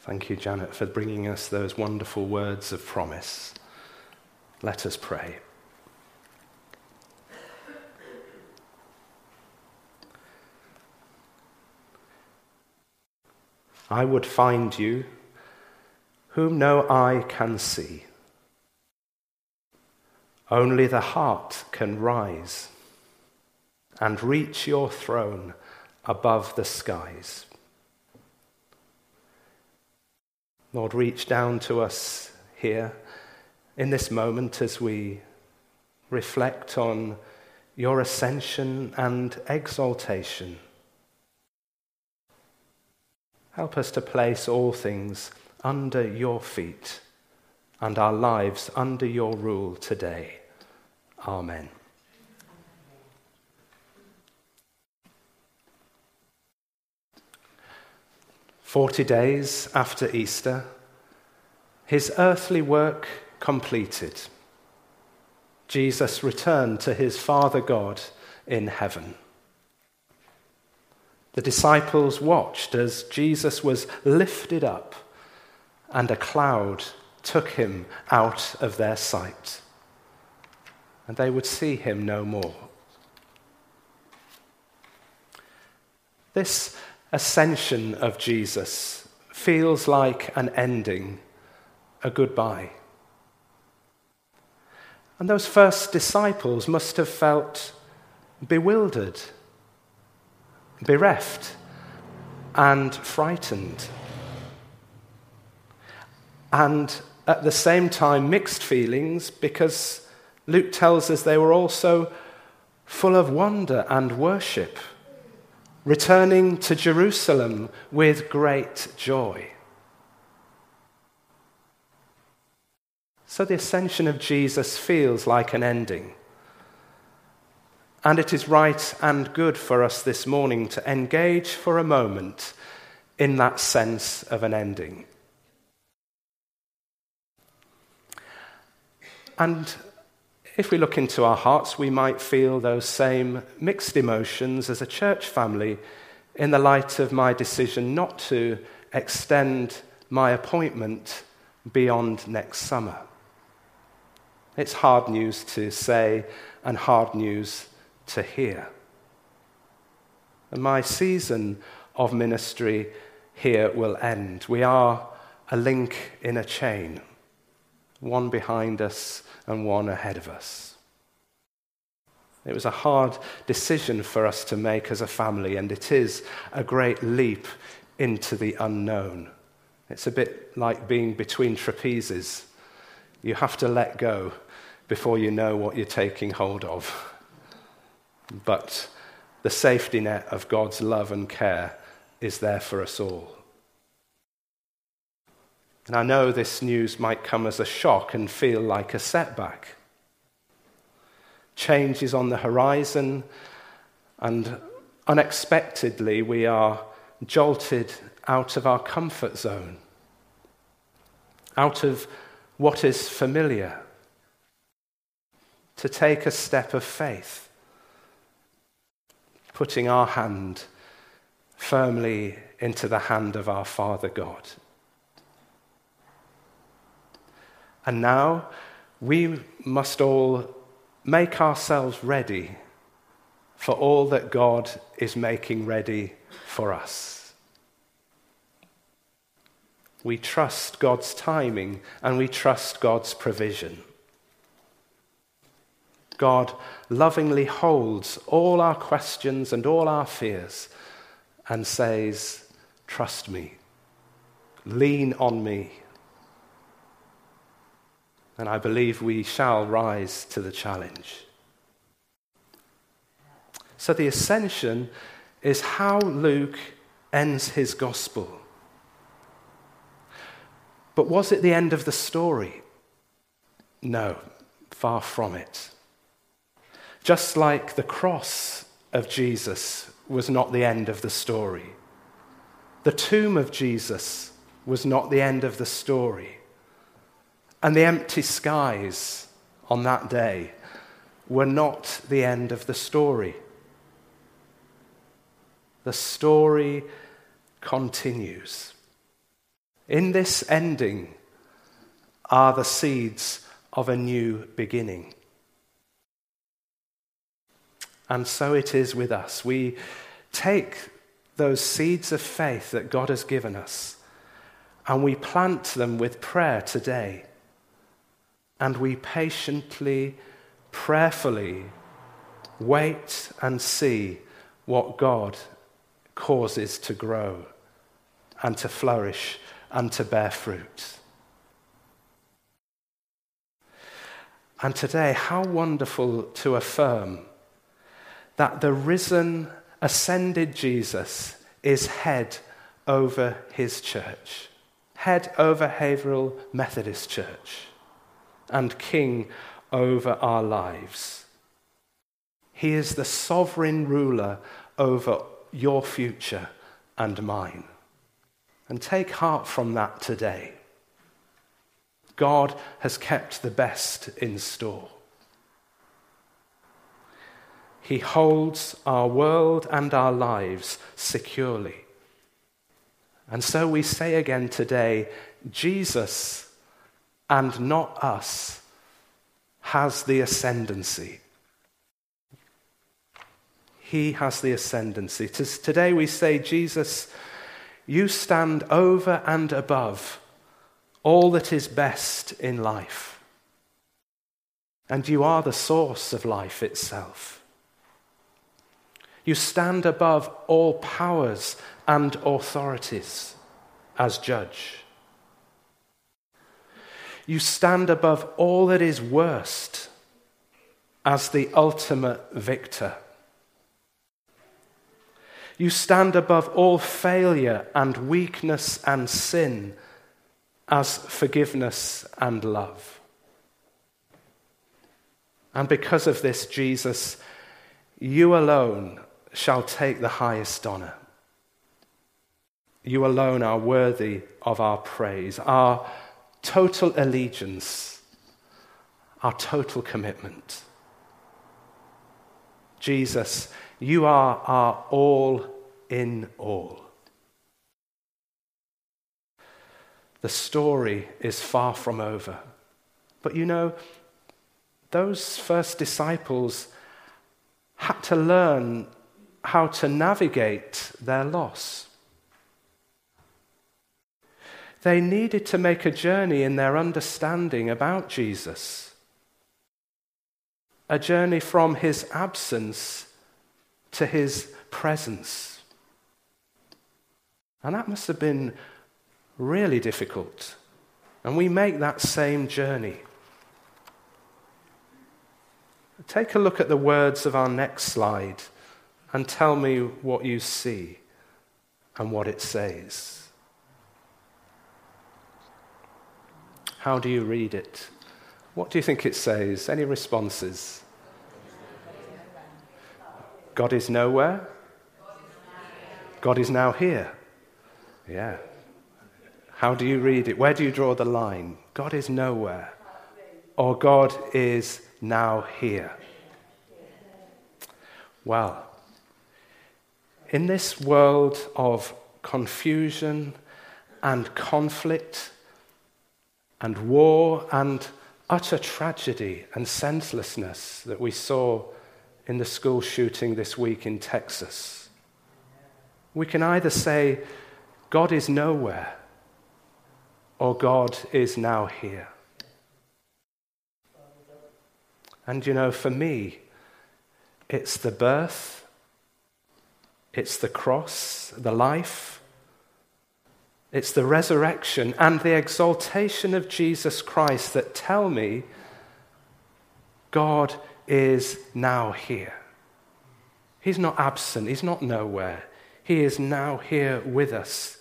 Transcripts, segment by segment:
Thank you, Janet, for bringing us those wonderful words of promise. Let us pray. I would find you, whom no eye can see. Only the heart can rise and reach your throne above the skies. Lord, reach down to us here in this moment as we reflect on your ascension and exaltation. Help us to place all things under your feet and our lives under your rule today. Amen. Forty days after Easter, his earthly work completed, Jesus returned to his Father God in heaven. The disciples watched as Jesus was lifted up and a cloud took him out of their sight, and they would see him no more. This ascension of Jesus feels like an ending, a goodbye. And those first disciples must have felt bewildered, bereft, and frightened. And at the same time, mixed feelings because Luke tells us they were also full of wonder and worship returning to Jerusalem with great joy. So the ascension of Jesus feels like an ending. And it is right and good for us this morning to engage for a moment in that sense of an ending. And if we look into our hearts, we might feel those same mixed emotions as a church family in the light of my decision not to extend my appointment beyond next summer. It's hard news to say and hard news to hear. And my season of ministry here will end. We are a link in a chain one behind us and one ahead of us. It was a hard decision for us to make as a family, and it is a great leap into the unknown. It's a bit like being between trapezes. You have to let go before you know what you're taking hold of. But the safety net of God's love and care is there for us all. And I know this news might come as a shock and feel like a setback. Change is on the horizon, and unexpectedly, we are jolted out of our comfort zone, out of what is familiar, to take a step of faith, putting our hand firmly into the hand of our Father God. And now we must all make ourselves ready for all that God is making ready for us. We trust God's timing and we trust God's provision. God lovingly holds all our questions and all our fears and says, Trust me, lean on me. And I believe we shall rise to the challenge. So the ascension is how Luke ends his gospel. But was it the end of the story? No, far from it. Just like the cross of Jesus was not the end of the story, the tomb of Jesus was not the end of the story. And the empty skies on that day were not the end of the story. The story continues. in this ending are the seeds of a new beginning. And so it is with us. We take those seeds of faith that God has given us and we plant them with prayer today. And we patiently, prayerfully wait and see what God causes to grow and to flourish and to bear fruit. And today, how wonderful to affirm that the risen, ascended Jesus is head over his church, head over Haverhill Methodist Church, and king over our lives. He is the sovereign ruler over your future and mine. And take heart from that today. God has kept the best in store. He holds our world and our lives securely. And so we say again today Jesus and not us has the ascendancy. He has the ascendancy. Today we say, Jesus, you stand over and above all that is best in life. And you are the source of life itself. You stand above all powers and authorities as judge. You stand above all that is worst as the ultimate victor. You stand above all failure and weakness and sin as forgiveness and love. And because of this, Jesus, you alone shall take the highest honor. You alone are worthy of our praise, our total allegiance, our total commitment. Jesus, you are our all in all. The story is far from over. But you know, those first disciples had to learn how to navigate their loss. They needed to make a journey in their understanding about Jesus, a journey from his absence to his presence. And that must have been really difficult. And we make that same journey. Take a look at the words of our next slide and tell me what you see and what it says. How do you read it? What do you think it says? Any responses? God is nowhere? God is now here. Yeah. How do you read it? Where do you draw the line? God is nowhere. Or God is now here. Well, in this world of confusion and conflict and war and utter tragedy and senselessness that we saw in the school shooting this week in Texas, we can either say, God is nowhere or God is now here. And you know, for me, it's the birth, it's the cross, the life, it's the resurrection and the exaltation of Jesus Christ that tell me God is now here. He's not absent, He's not nowhere. He is now here with us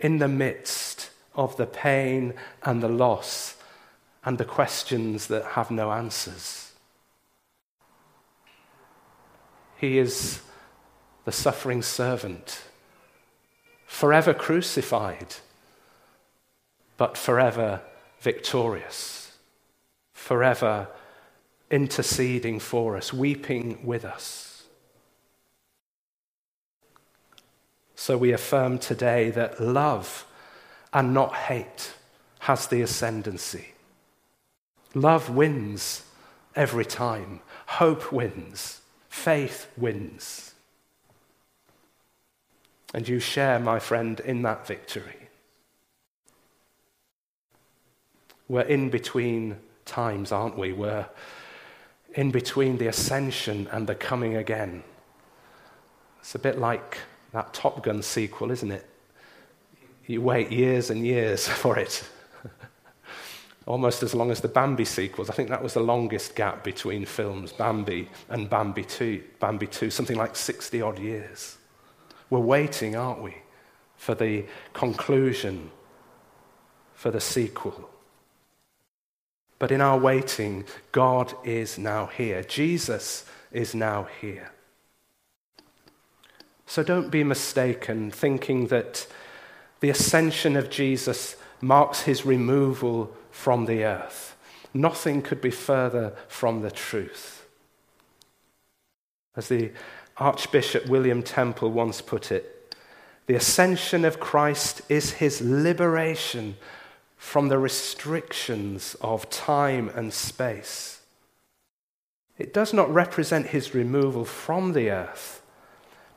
in the midst of the pain and the loss and the questions that have no answers. He is the suffering servant, forever crucified, but forever victorious, forever interceding for us, weeping with us. So we affirm today that love and not hate has the ascendancy. Love wins every time, hope wins, faith wins. And you share, my friend, in that victory. We're in between times, aren't we? We're in between the ascension and the coming again. It's a bit like that Top Gun sequel, isn't it? You wait years and years for it. Almost as long as the Bambi sequels. I think that was the longest gap between films, Bambi and Bambi 2, Bambi 2 something like 60 odd years. We're waiting, aren't we, for the conclusion, for the sequel. But in our waiting, God is now here. Jesus is now here. So don't be mistaken thinking that the ascension of Jesus marks his removal from the earth. Nothing could be further from the truth. As the Archbishop William Temple once put it, the ascension of Christ is his liberation from the restrictions of time and space. It does not represent his removal from the earth,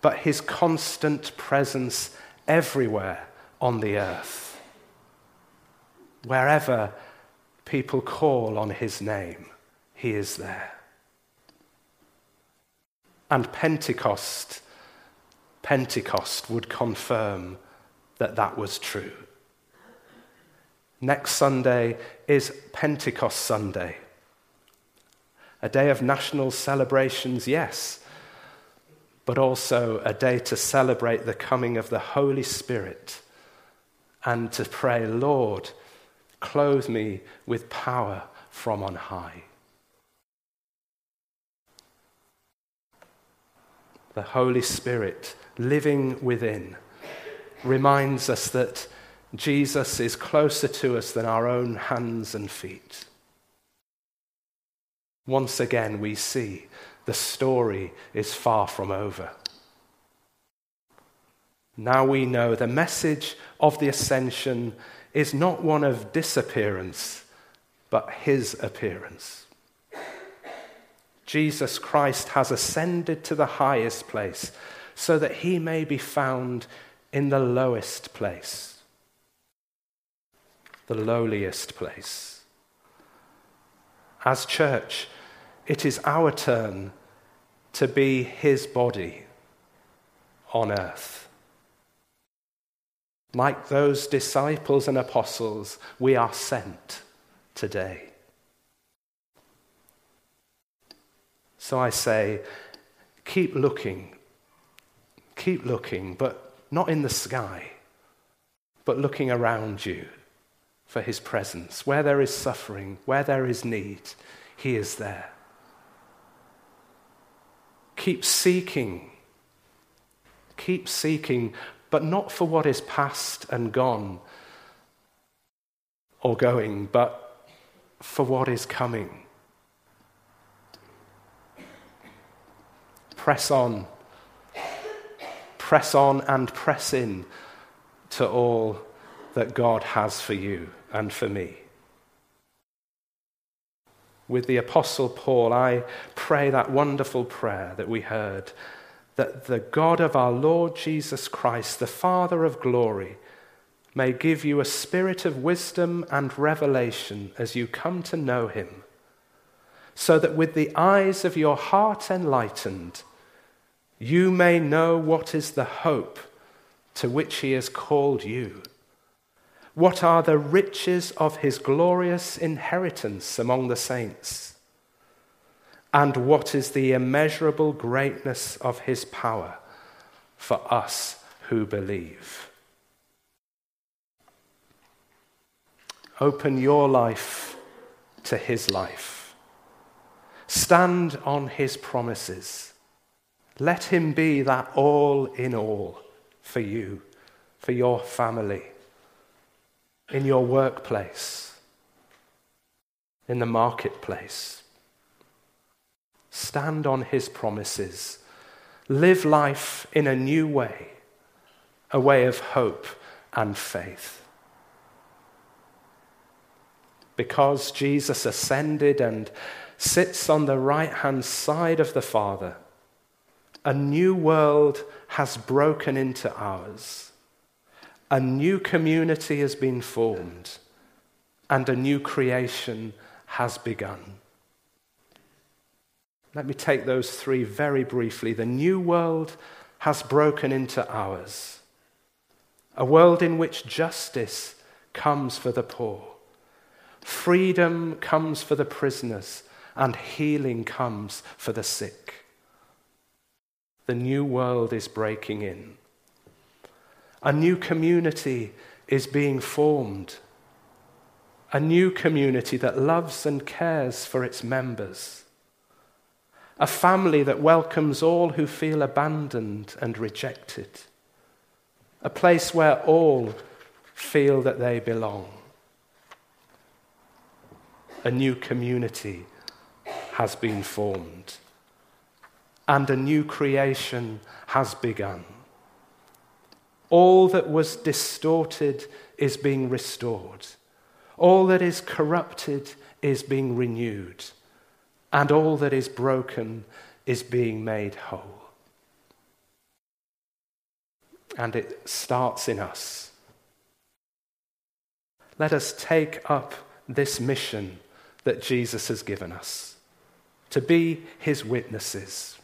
but his constant presence everywhere on the earth. Wherever people call on his name, he is there. And Pentecost, Pentecost would confirm that that was true. Next Sunday is Pentecost Sunday. A day of national celebrations, yes, but also a day to celebrate the coming of the Holy Spirit and to pray, Lord, clothe me with power from on high. The Holy Spirit living within reminds us that Jesus is closer to us than our own hands and feet. Once again, we see the story is far from over. Now we know the message of the ascension is not one of disappearance, but his appearance. Jesus Christ has ascended to the highest place so that he may be found in the lowest place the lowliest place. As church, it is our turn to be his body on earth. Like those disciples and apostles, we are sent today. So I say, keep looking, keep looking, but not in the sky, but looking around you for his presence. Where there is suffering, where there is need, he is there. Keep seeking. Keep seeking, but not for what is past and gone or going, but for what is coming. Press on. Press on and press in to all that God has for you and for me. With the Apostle Paul, I pray that wonderful prayer that we heard that the God of our Lord Jesus Christ, the Father of glory, may give you a spirit of wisdom and revelation as you come to know him, so that with the eyes of your heart enlightened, you may know what is the hope to which he has called you what are the riches of his glorious inheritance among the saints? And what is the immeasurable greatness of his power for us who believe? Open your life to his life. Stand on his promises. Let him be that all in all for you, for your family in your workplace, in the marketplace. Stand on his promises. Live life in a new way, a way of hope and faith. because Jesus ascended and sits on the right hand side of the Father, a new world has broken into ours. A new community has been formed, and a new creation has begun. Let me take those three very briefly. The new world has broken into ours, a world in which justice comes for the poor, freedom comes for the prisoners, and healing comes for the sick. The new world is breaking in. A new community is being formed. A new community that loves and cares for its members. A family that welcomes all who feel abandoned and rejected. A place where all feel that they belong. A new community has been formed, and a new creation has begun. All that was distorted is being restored. All that is corrupted is being renewed. And all that is broken is being made whole. And it starts in us. Let us take up this mission that Jesus has given us to be his witnesses.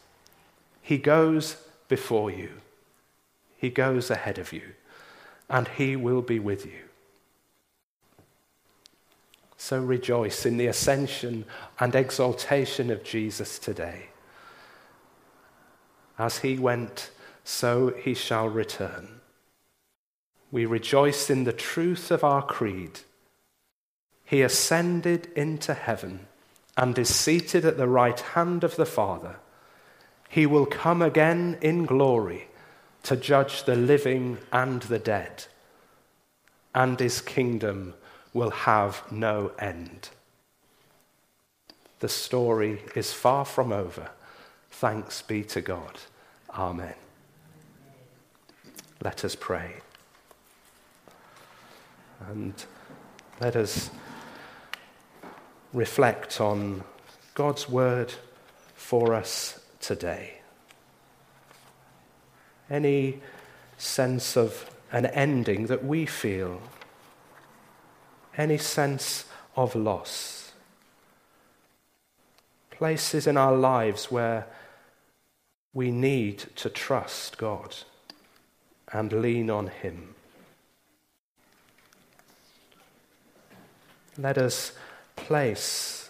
He goes before you, he goes ahead of you, and he will be with you. So rejoice in the ascension and exaltation of Jesus today. As he went, so he shall return. We rejoice in the truth of our creed. He ascended into heaven and is seated at the right hand of the Father. He will come again in glory to judge the living and the dead, and his kingdom will have no end. The story is far from over. Thanks be to God. Amen. Let us pray. And let us reflect on God's word for us today. Any sense of an ending that we feel, any sense of loss, places in our lives where we need to trust God and lean on Him. Let us place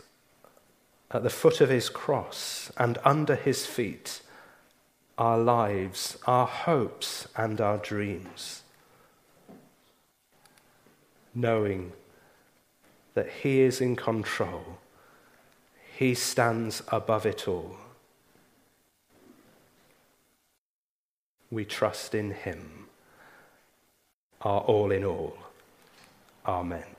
at the foot of his cross and under his feet our lives, our hopes, and our dreams, knowing that he is in control, he stands above it all. We trust in him, our all in all. Amen.